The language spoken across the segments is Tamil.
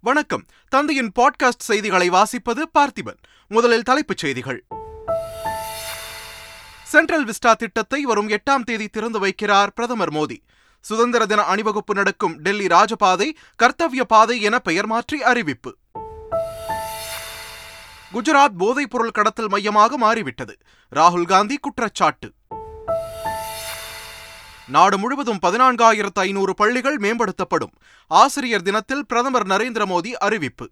வணக்கம். தந்தையின் பாட்காஸ்ட் செய்திகளை வாசிப்பது பார்த்திபன். முதலில் தலைப்புச் செய்திகள். சென்ட்ரல் விஸ்டா திட்டத்தை வரும் எட்டாம் தேதி திறந்து வைக்கிறார் பிரதமர் மோடி. சுதந்திர தின அணிவகுப்பு நடக்கும் டெல்லி ராஜபாதை கர்த்தவ்ய பாதை என பெயர் மாற்றி அறிவிப்பு. குஜராத் போதைப் பொருள் கடத்தல் மையமாக மாறிவிட்டது ராகுல் காந்தி குற்றச்சாட்டு. நாடு முழுவதும் பதினான்காயிரத்து ஐநூறு பள்ளிகள் மேம்படுத்தப்படும். ஆசிரியர் தினத்தில் பிரதமர் நரேந்திர மோடி அறிவிப்பு.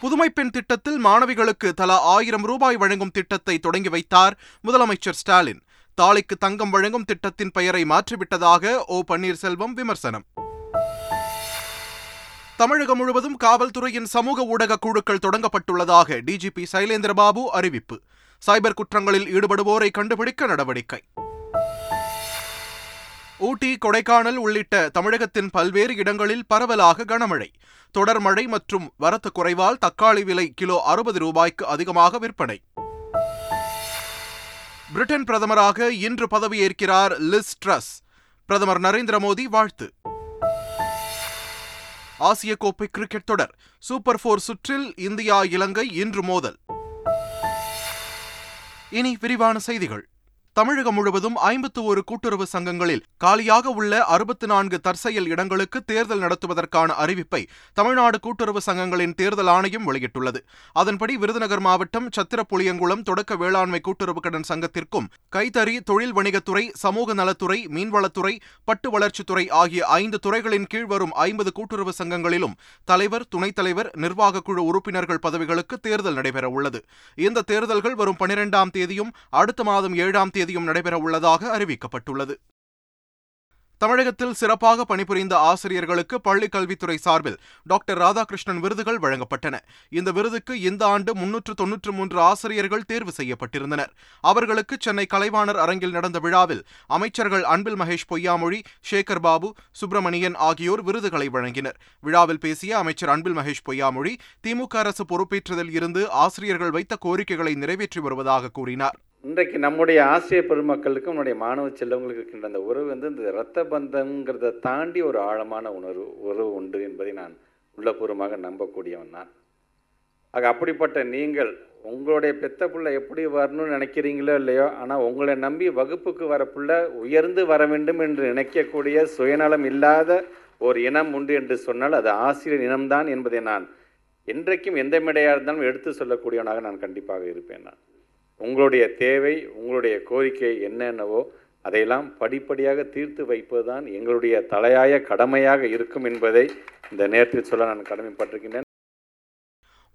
புதுமை பெண் திட்டத்தில் மாணவிகளுக்கு தலா ஆயிரம் ரூபாய் வழங்கும் திட்டத்தை தொடங்கி வைத்தார் முதலமைச்சர் ஸ்டாலின். தாலிக்கு தங்கம் வழங்கும் திட்டத்தின் பெயரை மாற்றிவிட்டதாக ஓ பன்னீர்செல்வம் விமர்சனம். தமிழகம் முழுவதும் காவல்துறையின் சமூக ஊடக குழுக்கள் தொடங்கப்பட்டுள்ளதாக டிஜிபி சைலேந்திரபாபு அறிவிப்பு. சைபர் குற்றங்களில் ஈடுபடுவோரை கண்டுபிடிக்க நடவடிக்கை. ஊட்டி கொடைக்கானல் உள்ளிட்ட தமிழகத்தின் பல்வேறு இடங்களில் பரவலாக கனமழை. தொடர் மழை மற்றும் வரத்து குறைவால் தக்காளி விலை கிலோ அறுபது ரூபாய்க்கு அதிகமாக விற்பனை. பிரிட்டன் பிரதமராக இன்று பதவியேற்கிறார் லிஸ் ட்ரஸ். பிரதமர் நரேந்திர மோடி வாழ்த்து. ஆசிய கோப்பை கிரிக்கெட் தொடர். சூப்பர் போர் சுற்றில் இந்தியா இலங்கை இன்று மோதல். இனி விரிவான செய்திகள். தமிழகம் முழுவதும் ஐம்பத்து ஒரு கூட்டுறவு சங்கங்களில் காலியாக உள்ள அறுபத்து நான்கு தற்செயல் இடங்களுக்கு தேர்தல் நடத்துவதற்கான அறிவிப்பை தமிழ்நாடு கூட்டுறவு சங்கங்களின் தேர்தல் ஆணையம் வெளியிட்டுள்ளது. அதன்படி விருதுநகர் மாவட்டம் சத்திரப்புளியங்குளம் தொடக்க வேளாண்மை கூட்டுறவு கடன் சங்கத்திற்கும் கைத்தறி தொழில் வணிகத்துறை சமூக நலத்துறை மீன்வளத்துறை பட்டு வளர்ச்சித்துறை ஆகிய ஐந்து துறைகளின் கீழ் வரும் ஐம்பது கூட்டுறவு சங்கங்களிலும் தலைவர் துணைத் தலைவர் நிர்வாக குழு உறுப்பினர்கள் பதவிகளுக்கு தேர்தல் நடைபெற உள்ளது இந்த தேர்தல்கள் வரும் பனிரெண்டாம் தேதியும் அடுத்த மாதம் ஏழாம் தேதி தேதியும் நடைபெற உள்ளதாக அறிவிக்கப்பட்டுள்ளது. தமிழகத்தில் சிறப்பாக பணிபுரிந்த ஆசிரியர்களுக்கு பள்ளிக் கல்வித்துறை சார்பில் டாக்டர் ராதாகிருஷ்ணன் விருதுகள் வழங்கப்பட்டன. இந்த விருதுக்கு இந்த ஆண்டு முன்னூற்று தொன்னூற்று மூன்று ஆசிரியர்கள் தேர்வு செய்யப்பட்டிருந்தனர். அவர்களுக்கு சென்னை கலைவாணர் அரங்கில் நடந்த விழாவில் அமைச்சர்கள் அன்பில் மகேஷ் பொய்யாமொழி சேகர் பாபு சுப்பிரமணியன் ஆகியோர் விருதுகளை வழங்கினர். விழாவில் பேசிய அமைச்சர் அன்பில் மகேஷ் பொய்யாமொழி திமுக அரசு பொறுப்பேற்றதில் இருந்து ஆசிரியர்கள் வைத்த கோரிக்கைகளை நிறைவேற்றி வருவதாக கூறினார். இன்றைக்கு நம்முடைய ஆசிரிய பெருமக்களுக்கும் நம்முடைய மாணவ செல்லவங்களுக்கு இருக்கின்ற அந்த உறவு வந்து இந்த இரத்த பந்தங்கிறத தாண்டி ஒரு ஆழமான உணர்வு உறவு உண்டு என்பதை நான் உள்ளபூர்வமாக நம்பக்கூடியவன் தான் ஆக அப்படிப்பட்ட நீங்கள் உங்களுடைய பெத்த பிள்ளை எப்படி வரணும்னு நினைக்கிறீங்களோ இல்லையோ ஆனால் உங்களை நம்பி வகுப்புக்கு வர பிள்ளை உயர்ந்து வர வேண்டும் என்று நினைக்கக்கூடிய சுயநலம் இல்லாத ஒரு இனம் உண்டு என்று சொன்னால் அது ஆசிரியர் இனம்தான் என்பதை நான் என்றைக்கும் எந்த மேடையாக இருந்தாலும் எடுத்து சொல்லக்கூடியவனாக நான் கண்டிப்பாக இருப்பேன் நான். உங்களுடைய தேவை உங்களுடைய கோரிக்கை என்னென்னவோ அதையெல்லாம் படிப்படியாக தீர்த்து வைப்பதுதான் எங்களுடைய தலையாய கடமையாக இருக்கும் என்பதை இந்த நேரத்தில் சொல்ல நான் கடமைப்பட்டிருக்கின்றேன்.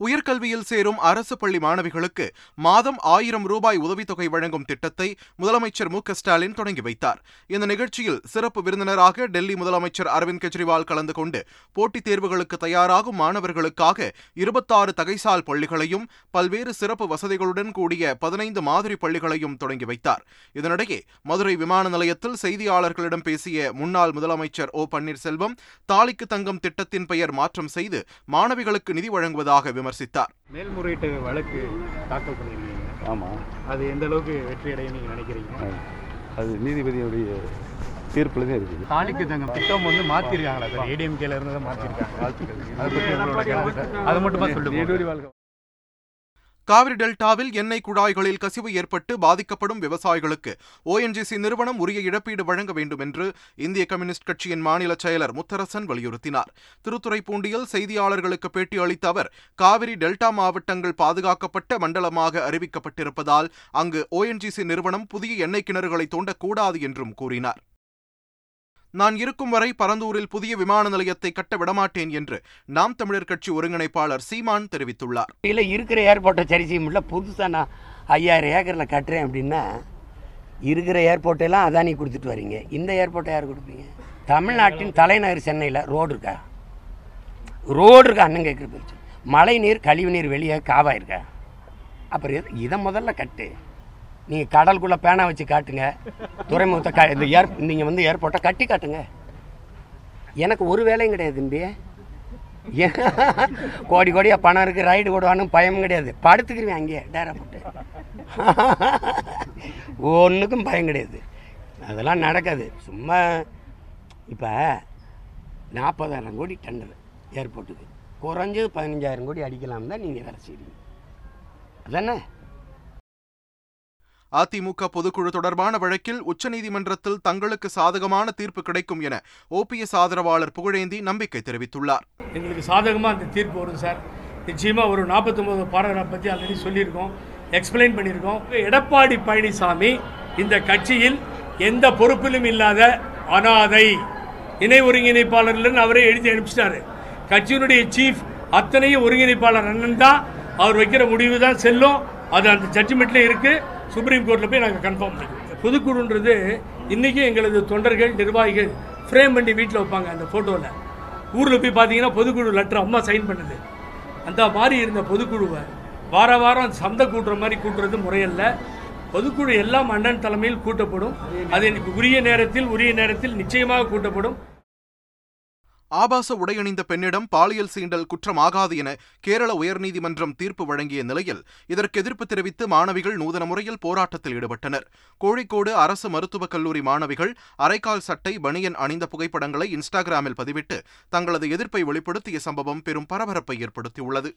உயர்கல்வியில் சேரும் அரசு பள்ளி மாணவிகளுக்கு மாதம் ஆயிரம் ரூபாய் உதவித்தொகை வழங்கும் திட்டத்தை முதலமைச்சர் மு ஸ்டாலின் தொடங்கி வைத்தார். இந்த நிகழ்ச்சியில் சிறப்பு விருந்தினராக டெல்லி முதலமைச்சர் அரவிந்த் கெஜ்ரிவால் கலந்து கொண்டு போட்டித் தேர்வுகளுக்கு தயாராகும் மாணவர்களுக்காக இருபத்தாறு தகைசால் பள்ளிகளையும் பல்வேறு சிறப்பு வசதிகளுடன் கூடிய பதினைந்து மாதிரி பள்ளிகளையும் தொடங்கி வைத்தார். இதனிடையே மதுரை விமான நிலையத்தில் செய்தியாளர்களிடம் பேசிய முன்னாள் முதலமைச்சர் ஓ பன்னீர்செல்வம் தாலிக்கு தங்கம் திட்டத்தின் பெயர் மாற்றம் செய்து மாணவிகளுக்கு நிதி வழங்குவதாக விமர்சித்தார் மேல்முறையீட்டு வழக்கு தாக்கல் பண்ணியிருக்கீங்க. ஆமாம் அது எந்த அளவுக்கு வெற்றி அடையும் நீங்கள் நினைக்கிறீங்க அது நீதிபதியுடைய தீர்ப்பில் தான் இருக்குது. தாலிக்கு தங்கம் திட்டம் வந்து மாற்றிருக்காங்களா சார்? ஏடிஎம்கேல இருந்து தான் மாற்றிருக்காங்க அதை மட்டுமா சொல்லுங்க. நீடூழி வாழ்க்கை. காவிரி டெல்டாவில் எண்ணெய் குழாய்களில் கசிவு ஏற்பட்டு பாதிக்கப்படும் விவசாயிகளுக்கு ஓஎன்ஜிசி நிறுவனம் உரிய இழப்பீடு வழங்க வேண்டும் என்று இந்திய கம்யூனிஸ்ட் கட்சியின் மாநில செயலர் முத்தரசன் வலியுறுத்தினார். திருத்துறைப்பூண்டியில் செய்தியாளர்களுக்கு பேட்டி அளித்த அவர் காவிரி டெல்டா மாவட்டங்கள் பாதுகாக்கப்பட்ட மண்டலமாக அறிவிக்கப்பட்டிருப்பதால் அங்கு ஓஎன்ஜிசி நிறுவனம் புதிய எண்ணெய் கிணறுகளை தோண்டக்கூடாது என்றும் கூறினார். நான் இருக்கும் வரை பரந்தூரில் புதிய விமான நிலையத்தை கட்ட விடமாட்டேன் என்று நாம் தமிழர் கட்சி ஒருங்கிணைப்பாளர் சீமான் தெரிவித்துள்ளார். இல்லை இருக்கிற ஏர்போர்ட்டை சரி செய்ய முடியல. புதுசாக நான் ஐயாயிரம் ஏக்கரில் கட்டுறேன் அப்படின்னா இருக்கிற ஏர்போர்ட்டெல்லாம் அதானி கொடுத்துட்டு வரீங்க. இந்த ஏர்போர்ட்டை யார் கொடுப்பீங்க? தமிழ்நாட்டின் தலைநகர் சென்னையில் ரோடு இருக்கா? ரோடு இருக்கா? அண்ணன் கேட்குற போச்சு மழை நீர் கழிவு நீர் வெளியே காவாயிருக்கா? அப்புறம் இதை முதல்ல கட்டு. நீங்கள் கடலுக்குள்ளே பேனா வச்சு காட்டுங்க. துறைமுகத்தை க இந்த ஏர் நீங்கள் வந்து ஏர்போர்ட்டை கட்டி காட்டுங்க. எனக்கு ஒரு வேலையும் கிடையாது தம்பி. கோடி கோடியாக பணம் இருக்குது ரைடு போடுவானு பயமும் கிடையாது. படுத்துக்கிருவேன் அங்கேயே டேரா போட்டு. ஒன்றுக்கும் பயம் கிடையாது. அதெல்லாம் நடக்காது. சும்மா இப்போ நாற்பதாயிரம் கோடி டெண்டர் ஏர்போர்ட்டுக்கு குறைஞ்சது பதினஞ்சாயிரம் கோடி அடிக்கலாம் தான் நீங்கள் வேலை செய்வீங்க அதானே? அதிமுக பொதுக்குழு தொடர்பான வழக்கில் உச்சநீதிமன்றத்தில் தங்களுக்கு சாதகமான தீர்ப்பு கிடைக்கும் என ஓபிஎஸ் ஆதரவாளர் புகழேந்தி நம்பிக்கை தெரிவித்துள்ளார். எங்களுக்கு சாதகமாக அந்த தீர்ப்பு வரும் சார். நிச்சயமாக ஒரு நாற்பத்தொம்பது பாராகிராஃப் பற்றி ஆல்ரெடி சொல்லியிருக்கோம் எக்ஸ்பிளைன் பண்ணியிருக்கோம். எடப்பாடி பழனிசாமி இந்த கட்சியில் எந்த பொறுப்பிலும் இல்லாத அனாதை இணை ஒருங்கிணைப்பாளர்லன்னு அவரே எழுதி அனுப்பிச்சிட்டாரு. கட்சியினுடைய சீஃப் அத்தனையும் ஒருங்கிணைப்பாளர் அண்ணன் தான். அவர் வைக்கிற முடிவு தான் செல்லும். அது அந்த ஜட்ஜ்மெண்ட்ல இருக்குது சுப்ரீம் கோர்ட்டில் போய் நாங்கள் கன்ஃபார்ம் பண்ணிக்கிறோம். புதுக்குழுன்றது இன்றைக்கும் எங்களது தொண்டர்கள் நிர்வாகிகள் ஃப்ரேம் பண்ணி வீட்டில் வைப்பாங்க அந்த ஃபோட்டோவில் ஊரில் போய் பார்த்தீங்கன்னா பொதுக்குழு லெட்டர் அம்மா சைன் பண்ணுது. அந்த மாதிரி இருந்த பொதுக்குழுவை வார வாரம் சந்தை கூட்டுற மாதிரி கூட்டுறது முறையல்ல. பொதுக்குழு எல்லாம் அண்ணன் தலைமையில் கூட்டப்படும். அது எனக்கு உரிய நேரத்தில் உரிய நேரத்தில் நிச்சயமாக கூட்டப்படும். ஆபாச உடையணிந்த பெண்ணிடம் பாலியல் சீண்டல் குற்றமாகாது என கேரள உயர்நீதிமன்றம் தீர்ப்பு வழங்கிய நிலையில் இதற்கு எதிர்ப்பு தெரிவித்து மாணவிகள் நூதன முறையில் போராட்டத்தில் ஈடுபட்டனர். கோழிக்கோடு அரசு மருத்துவக் கல்லூரி மாணவிகள் அரைக்கால் சட்டை பனியன் அணிந்த புகைப்படங்களை இன்ஸ்டாகிராமில் பதிவிட்டு தங்களது எதிர்ப்பை வெளிப்படுத்திய சம்பவம் பெரும் பரபரப்பை ஏற்படுத்தியுள்ளது.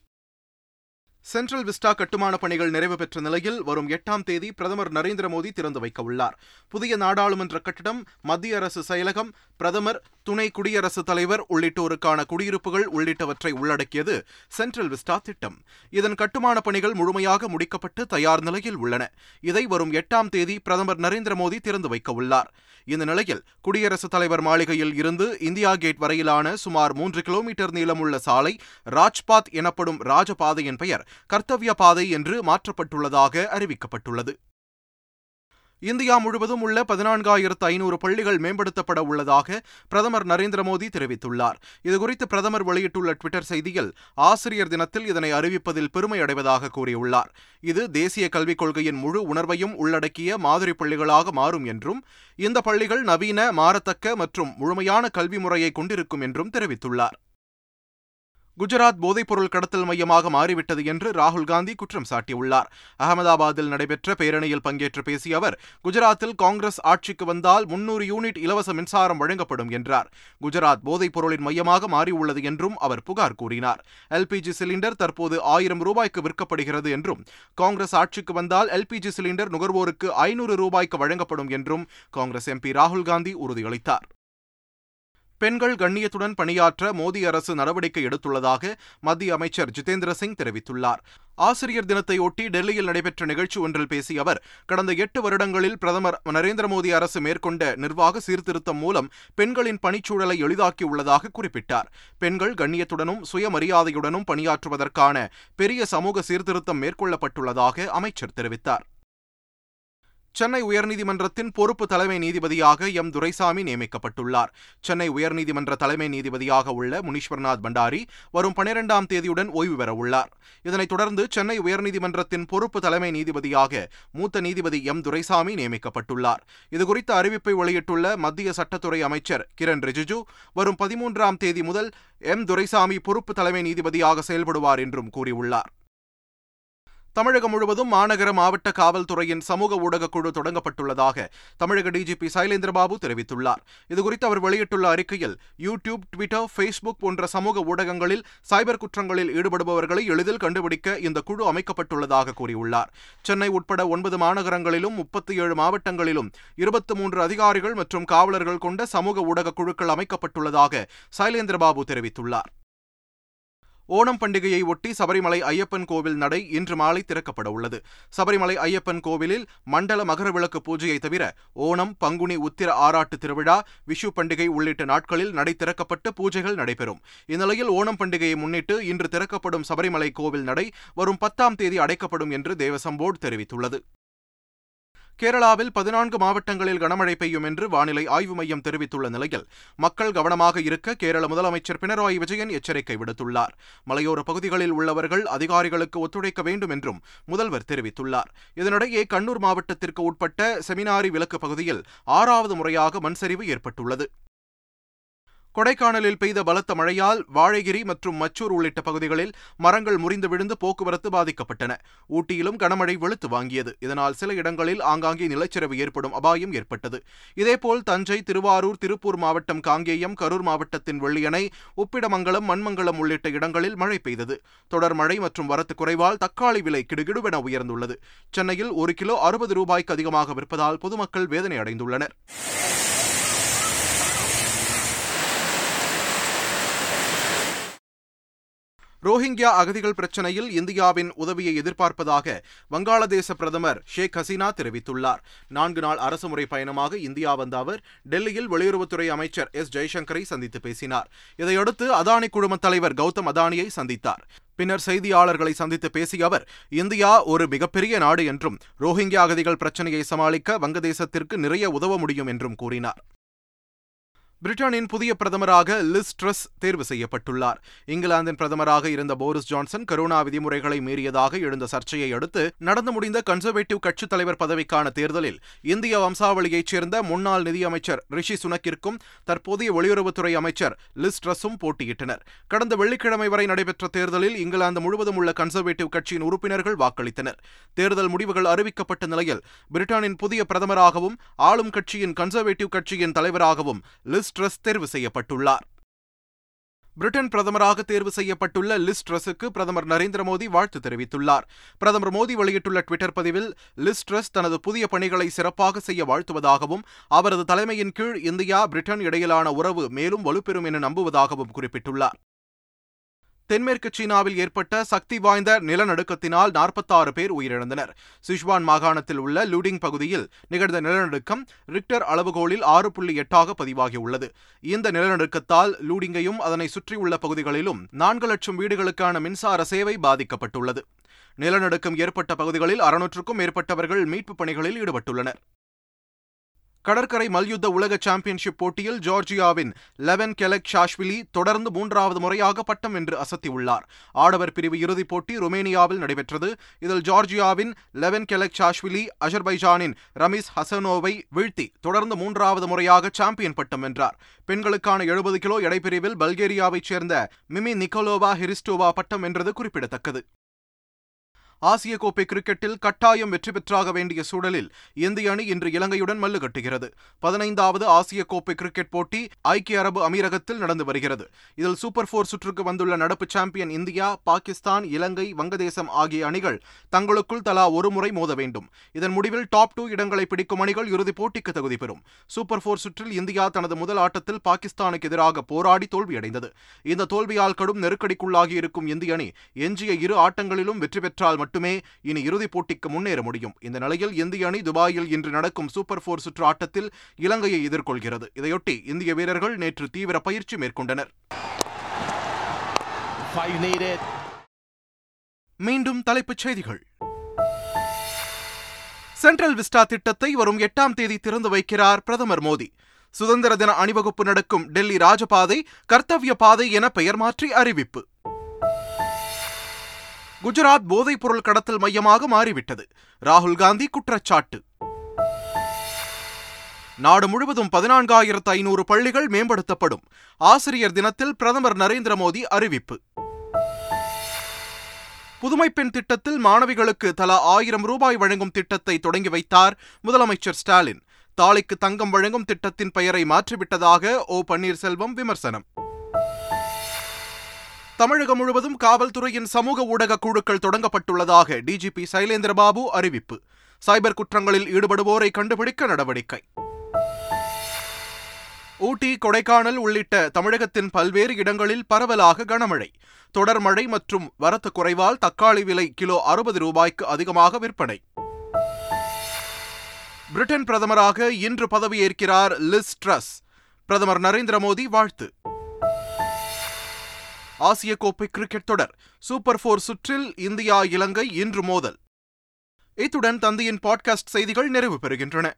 சென்ட்ரல் விஸ்டா கட்டுமான பணிகள் நிறைவு பெற்ற நிலையில் வரும் எட்டாம் தேதி பிரதமர் நரேந்திர மோடி திறந்து வைக்க உள்ளார். புதிய நாடாளுமன்ற கட்டிடம் மத்திய அரசு செயலகம் பிரதமர் துணை குடியரசுத் தலைவர் உள்ளிட்டோருக்கான குடியிருப்புகள் உள்ளிட்டவற்றை உள்ளடக்கியது சென்ட்ரல் விஸ்டா திட்டம். இதன் கட்டுமான பணிகள் முழுமையாக முடிக்கப்பட்டு தயார் நிலையில் உள்ளன. இதை வரும் எட்டாம் தேதி பிரதமர் நரேந்திர மோடி திறந்து வைக்க உள்ளார். இந்த நிலையில் குடியரசுத் தலைவர் மாளிகையில் இருந்து இந்தியா கேட் வரையிலான சுமார் மூன்று கிலோமீட்டர் நீளமுள்ள சாலை ராஜ்பாத் எனப்படும் ராஜபாதையின் பெயர் கர்த்தவ்ய பாதை என்று மாற்றப்பட்டுள்ளதாக அறிவிக்கப்பட்டுள்ளது. இந்தியா முழுவதும் உள்ள பதினான்காயிரத்து ஐநூறு பள்ளிகள் மேம்படுத்தப்பட உள்ளதாக பிரதமர் நரேந்திர மோடி தெரிவித்துள்ளார். இதுகுறித்து பிரதமர் வெளியிட்டுள்ள ட்விட்டர் செய்தியில் ஆசிரியர் தினத்தில் இதனை அறிவிப்பதில் பெருமை அடைவதாக கூறியுள்ளார். இது தேசிய கல்விக் கொள்கையின் முழு உணர்வையும் உள்ளடக்கிய மாதிரி பள்ளிகளாக மாறும் என்றும் இந்த பள்ளிகள் நவீன மாறத்தக்க மற்றும் முழுமையான கல்வி முறையை கொண்டிருக்கும் என்றும் தெரிவித்துள்ளார். குஜராத் போதைப்பொருள் கடத்தல் மையமாக மாறிவிட்டது என்று ராகுல் காந்தி குற்றம் சாட்டியுள்ளார். அகமதாபாத்தில் நடைபெற்ற பேரணியில் பங்கேற்று பேசிய அவர் குஜராத்தில் காங்கிரஸ் ஆட்சிக்கு வந்தால் முன்னூறு யூனிட் இலவச மின்சாரம் வழங்கப்படும் என்றார். குஜராத் போதைப்பொருளின் மையமாக மாறியுள்ளது என்றும் அவர் புகார் கூறினார். எல்பிஜி சிலிண்டர் தற்போது ஆயிரம் ரூபாய்க்கு விற்கப்படுகிறது என்றும் காங்கிரஸ் ஆட்சிக்கு வந்தால் எல்பிஜி சிலிண்டர் நுகர்வோருக்கு ஐநூறு ரூபாய்க்கு வழங்கப்படும் என்றும் காங்கிரஸ் எம்பி ராகுல் காந்தி உறுதியளித்தார். பெண்கள் கண்ணியத்துடன் பணியாற்ற மோடி அரசு நடவடிக்கை எடுத்துள்ளதாக மத்திய அமைச்சர் ஜிதேந்திர சிங் தெரிவித்துள்ளார். ஆசிரியர் தினத்தையொட்டி டெல்லியில் நடைபெற்ற நிகழ்ச்சி ஒன்றில் பேசிய அவர் கடந்த எட்டு வருடங்களில் பிரதமர் நரேந்திர மோடி அரசு மேற்கொண்ட நிர்வாக சீர்திருத்தம் மூலம் பெண்களின் பணிச்சூழலை எளிதாக்கியுள்ளதாக குறிப்பிட்டார். பெண்கள் கண்ணியத்துடனும் சுயமரியாதையுடனும் பணியாற்றுவதற்கான பெரிய சமூக சீர்திருத்தம் மேற்கொள்ளப்பட்டுள்ளதாக அமைச்சர் தெரிவித்தார். சென்னை உயர்நீதிமன்றத்தின் பொறுப்பு தலைமை நீதிபதியாக எம். துரைசாமி நியமிக்கப்பட்டுள்ளார். சென்னை உயர்நீதிமன்ற தலைமை நீதிபதியாக உள்ள முனீஸ்வர்நாத் பண்டாரி வரும் பனிரெண்டாம் தேதியுடன் ஓய்வு பெற உள்ளார் இதனைத் தொடர்ந்து சென்னை உயர்நீதிமன்றத்தின் பொறுப்பு தலைமை நீதிபதியாக மூத்த நீதிபதி எம். துரைசாமி நியமிக்கப்பட்டுள்ளார். இதுகுறித்த அறிவிப்பை வெளியிட்டுள்ள மத்திய சட்டத்துறை அமைச்சர் கிரண் ரிஜிஜு வரும் பதிமூன்றாம் தேதி முதல் எம். துரைசாமி பொறுப்பு தலைமை நீதிபதியாக செயல்படுவார் என்றும் கூறியுள்ளார். தமிழகம் முழுவதும் மாநகர மாவட்ட காவல்துறையின் சமூக ஊடக குழு தொடங்கப்பட்டுள்ளதாக தமிழக டிஜிபி சைலேந்திரபாபு தெரிவித்துள்ளார். இதுகுறித்து அவர் வெளியிட்டுள்ள அறிக்கையில் யூடியூப் ட்விட்டர் ஃபேஸ்புக் போன்ற சமூக ஊடகங்களில் சைபர் குற்றங்களில் ஈடுபடுபவர்களை எளிதில் கண்டுபிடிக்க இந்த குழு அமைக்கப்பட்டுள்ளதாக கூறியுள்ளார். சென்னை உட்பட ஒன்பது மாநகரங்களிலும் முப்பத்தி ஏழு மாவட்டங்களிலும் இருபத்தி மூன்று அதிகாரிகள் மற்றும் காவலர்கள் கொண்ட சமூக ஊடக குழுக்கள் அமைக்கப்பட்டுள்ளதாக சைலேந்திரபாபு தெரிவித்துள்ளார். ஓணம் பண்டிகையை ஒட்டி சபரிமலை ஐயப்பன் கோவில் நடை இன்று மாலை திறக்கப்பட உள்ளது. சபரிமலை ஐயப்பன் கோவிலில் மண்டல மகரவிளக்கு பூஜையை தவிர ஓணம் பங்குனி உத்திர ஆராட்டு திருவிழா விஷு பண்டிகை உள்ளிட்ட நாட்களில் நடை திறக்கப்பட்டு பூஜைகள் நடைபெறும். இந்நிலையில் ஓணம் பண்டிகையை முன்னிட்டு இன்று திறக்கப்படும் சபரிமலை கோவில் நடை வரும் பத்தாம் தேதி அடைக்கப்படும் என்று தேவசம் போர்டு தெரிவித்துள்ளது. கேரளாவில் பதினான்கு மாவட்டங்களில் கனமழை பெய்யும் என்று வானிலை ஆய்வு மையம் தெரிவித்துள்ள நிலையில் மக்கள் கவனமாக இருக்க கேரள முதலமைச்சர் பினராயி விஜயன் எச்சரிக்கை விடுத்துள்ளார். மலையோர பகுதிகளில் உள்ளவர்கள் அதிகாரிகளுக்கு ஒத்துழைக்க வேண்டும் என்றும் முதல்வர் தெரிவித்துள்ளார். இதனிடையே கண்ணூர் மாவட்டத்திற்கு உட்பட்ட செமினாரி விலக்கு பகுதியில் ஆறாவது முறையாக மண்சரிவு ஏற்பட்டுள்ளது. கொடைக்கானலில் பெய்த பலத்த மழையால் வாழைகிரி மற்றும் மச்சூர் உள்ளிட்ட பகுதிகளில் மரங்கள் முறிந்து விழுந்து போக்குவரத்து பாதிக்கப்பட்டன. ஊட்டியிலும் கனமழை வெளுத்து வாங்கியது. இதனால் சில இடங்களில் ஆங்காங்கே நிலச்சரிவு ஏற்படும் அபாயம் ஏற்பட்டது. இதேபோல் தஞ்சை திருவாரூர் திருப்பூர் மாவட்டம் காங்கேயம் கரூர் மாவட்டத்தின் வெள்ளியணை உப்பிடமங்கலம் மண்மங்கலம் உள்ளிட்ட இடங்களில் மழை பெய்தது. தொடர் மழை மற்றும் வரத்து குறைவால் தக்காளி விலை கிடுகிடுவென உயர்ந்துள்ளது. சென்னையில் ஒரு கிலோ அறுபது ரூபாய்க்கு அதிகமாக விற்பதால் பொதுமக்கள் வேதனை அடைந்துள்ளனர். ரோஹிங்கியா அகதிகள் பிரச்சினையில் இந்தியாவின் உதவியை எதிர்பார்ப்பதாக வங்காளதேச பிரதமர் ஷேக் ஹசீனா தெரிவித்துள்ளார். நான்கு நாள் அரசுமுறை பயணமாக இந்தியா வந்த அவர் டெல்லியில் வெளியுறவுத்துறை அமைச்சர் எஸ் ஜெய்சங்கரை சந்தித்து பேசினார். இதையடுத்து அதானி குழும தலைவர் கௌதம் அதானியை சந்தித்தார். பின்னர் செய்தியாளர்களை சந்தித்து பேசிய அவர் இந்தியா ஒரு மிகப்பெரிய நாடு என்றும் ரோஹிங்கியா அகதிகள் பிரச்சினையை சமாளிக்க வங்கதேசத்திற்கு நிறைய உதவ முடியும் என்றும் கூறினார். பிரிட்டனின் புதிய பிரதமராக லிஸ் ட்ரஸ் தேர்வு செய்யப்பட்டுள்ளார். இங்கிலாந்தின் பிரதமராக இருந்த போரிஸ் ஜான்சன் கரோனா விதிமுறைகளை மீறியதாக எழுந்த சர்ச்சையை அடுத்து நடந்து முடிந்த கன்சர்வேட்டிவ் கட்சித் தலைவர் பதவிக்கான தேர்தலில் இந்திய வம்சாவளியைச் சேர்ந்த முன்னாள் நிதியமைச்சர் ரிஷி சுனக்கிற்கும் தற்போதைய வெளியுறவுத்துறை அமைச்சர் லிஸ் ட்ரஸும் போட்டியிட்டனர். கடந்த வெள்ளிக்கிழமை வரை நடைபெற்ற தேர்தலில் இங்கிலாந்து முழுவதும் உள்ள கன்சர்வேட்டிவ் கட்சியின் உறுப்பினர்கள் வாக்களித்தனர். தேர்தல் முடிவுகள் அறிவிக்கப்பட்ட நிலையில் பிரிட்டனின் புதிய பிரதமராகவும் ஆளும் கட்சியின் கன்சர்வேட்டிவ் கட்சியின் தலைவராகவும் லிஸ் லிஸ்ட்ரஸ் தேர்வு செய்யப்பட்டுள்ளார். பிரிட்டன் பிரதமராக தேர்வு செய்யப்பட்டுள்ள லிஸ்ட்ரஸுக்கு பிரதமர் நரேந்திர மோடி வாழ்த்து தெரிவித்துள்ளார். பிரதமர் மோடி வெளியிட்டுள்ள டுவிட்டர் பதிவில் லிஸ்ட்ரஸ் தனது புதிய பணிகளை சிறப்பாக செய்ய வாழ்த்துவதாகவும் அவரது தலைமையின் கீழ் இந்தியா பிரிட்டன் இடையிலான உறவு மேலும் வலுப்பெறும் என நம்புவதாகவும் குறிப்பிட்டுள்ளார். தென்மேற்கு சீனாவில் ஏற்பட்ட சக்தி வாய்ந்த நிலநடுக்கத்தினால் நாற்பத்தாறு பேர் உயிரிழந்தனர். சிஷ்வான் மாகாணத்தில் உள்ள லூடிங் பகுதியில் நிகழ்ந்த நிலநடுக்கம் ரிக்டர் அளவுகோலில் ஆறு புள்ளி எட்டாக பதிவாகியுள்ளது. இந்த நிலநடுக்கத்தால் லூடிங்கையும் அதனை சுற்றியுள்ள பகுதிகளிலும் நான்கு லட்சம் வீடுகளுக்கான மின்சார சேவை பாதிக்கப்பட்டுள்ளது. நிலநடுக்கம் ஏற்பட்ட பகுதிகளில் அறுநூற்றுக்கும் மேற்பட்டவர்கள் மீட்புப் பணிகளில் ஈடுபட்டுள்ளனர். கடற்கரை மல்யுத்த உலக சாம்பியன்ஷிப் போட்டியில் ஜார்ஜியாவின் லெவன் கெலக் ஷாஷ்விலி தொடர்ந்து மூன்றாவது முறையாக பட்டம் வென்று அசத்தியுள்ளார். ஆடவர் பிரிவு இறுதிப் போட்டி ருமேனியாவில் நடைபெற்றது. இதில் ஜார்ஜியாவின் லெவன் கெலக் ஷாஷ்விலி அஜர்பைஜானின் ரமிஸ் ஹசனோவை வீழ்த்தி தொடர்ந்து மூன்றாவது முறையாக சாம்பியன் பட்டம் வென்றார். பெண்களுக்கான எழுபது கிலோ எடைப்பிரிவில் பல்கேரியாவைச் சேர்ந்த மிமி நிக்கோலோவா ஹிரிஸ்டோவா பட்டம் வென்றது குறிப்பிடத்தக்கது. ஆசிய கோப்பை கிரிக்கெட்டில் கட்டாயம் வெற்றி பெற்றாக வேண்டிய சூழலில் இந்திய அணி இன்று இலங்கையுடன் மல்லு கட்டுகிறது. பதினைந்தாவது ஆசிய கோப்பை கிரிக்கெட் போட்டி ஐக்கிய அரபு அமீரகத்தில் நடந்து வருகிறது. இதில் சூப்பர் போர் சுற்றுக்கு வந்துள்ள நடப்பு சாம்பியன் இந்தியா பாகிஸ்தான் இலங்கை வங்கதேசம் ஆகிய அணிகள் தங்களுக்குள் தலா ஒரு முறை மோத வேண்டும். இதன் முடிவில் டாப் டூ இடங்களை பிடிக்கும் அணிகள் இறுதிப் போட்டிக்கு தகுதி பெறும். சூப்பர் போர் சுற்றில் இந்தியா தனது முதல் ஆட்டத்தில் பாகிஸ்தானுக்கு எதிராக போராடி தோல்வியடைந்தது. இந்த தோல்வியால் கடும் நெருக்கடிக்குள்ளாகி இருக்கும் இந்திய அணி எஞ்சிய இரு ஆட்டங்களிலும் வெற்றி பெற்றால் மட்டுமே இனி இறுதிப் போட்டிக்கு முன்னேற முடியும். இந்த நிலையில் இந்திய அணி துபாயில் இன்று நடக்கும் சூப்பர் போர் சுற்று ஆட்டத்தில் இலங்கையை எதிர்கொள்கிறது. இதையொட்டி இந்திய வீரர்கள் நேற்று தீவிர பயிற்சி மேற்கொண்டனர். மீண்டும் தலைப்புச் செய்திகள். சென்ட்ரல் விஸ்டா திட்டத்தை வரும் எட்டாம் தேதி திறந்து வைக்கிறார் பிரதமர் மோடி. சுதந்திர தின அணிவகுப்பு நடக்கும் டெல்லி ராஜபாதை கர்த்தவ்ய பாதை என பெயர் மாற்றி அறிவிப்பு. குஜராத் போதைப்பொருள் கடத்தல் மையமாக மாறிவிட்டது. ராகுல் காந்தி குற்றச்சாட்டு. நாடு முழுவதும் பதினான்காயிரத்து ஐநூறு பள்ளிகள் மேம்படுத்தப்படும். ஆசிரியர் தினத்தில் பிரதமர் நரேந்திர மோடி அறிவிப்பு. புதுமை பெண் திட்டத்தில் மாணவிகளுக்கு தலா ஆயிரம் ரூபாய் வழங்கும் திட்டத்தை தொடங்கி வைத்தார் முதலமைச்சர் ஸ்டாலின். தாலிக்கு தங்கம் வழங்கும் திட்டத்தின் பெயரை மாற்றிவிட்டதாக ஓ பன்னீர்செல்வம் விமர்சனம். தமிழகம் முழுவதும் காவல்துறையின் சமூக ஊடக குழுக்கள் தொடங்கப்பட்டுள்ளதாக டிஜிபி சைலேந்திரபாபு அறிவிப்பு. சைபர் குற்றங்களில் ஈடுபடுவோரை கண்டுபிடிக்க நடவடிக்கை. ஊட்டி கொடைக்கானல் உள்ளிட்ட தமிழகத்தின் பல்வேறு இடங்களில் பரவலாக கனமழை. தொடர் மழை மற்றும் வரத்து குறைவால் தக்காளி விலை கிலோ அறுபது ரூபாய்க்கு அதிகமாக விற்பனை. பிரிட்டன் பிரதமராக இன்று பதவியேற்கிறார் லிஸ் ட்ரஸ். பிரதமர் நரேந்திர மோடி வாழ்த்து. ஆசிய கோப்பை கிரிக்கெட் தொடர் சூப்பர் போர் சுற்றில் இந்தியா இலங்கை இன்று மோதல். இத்துடன் தந்தையின் பாட்காஸ்ட் செய்திகள் நிறைவு பெறுகின்றன.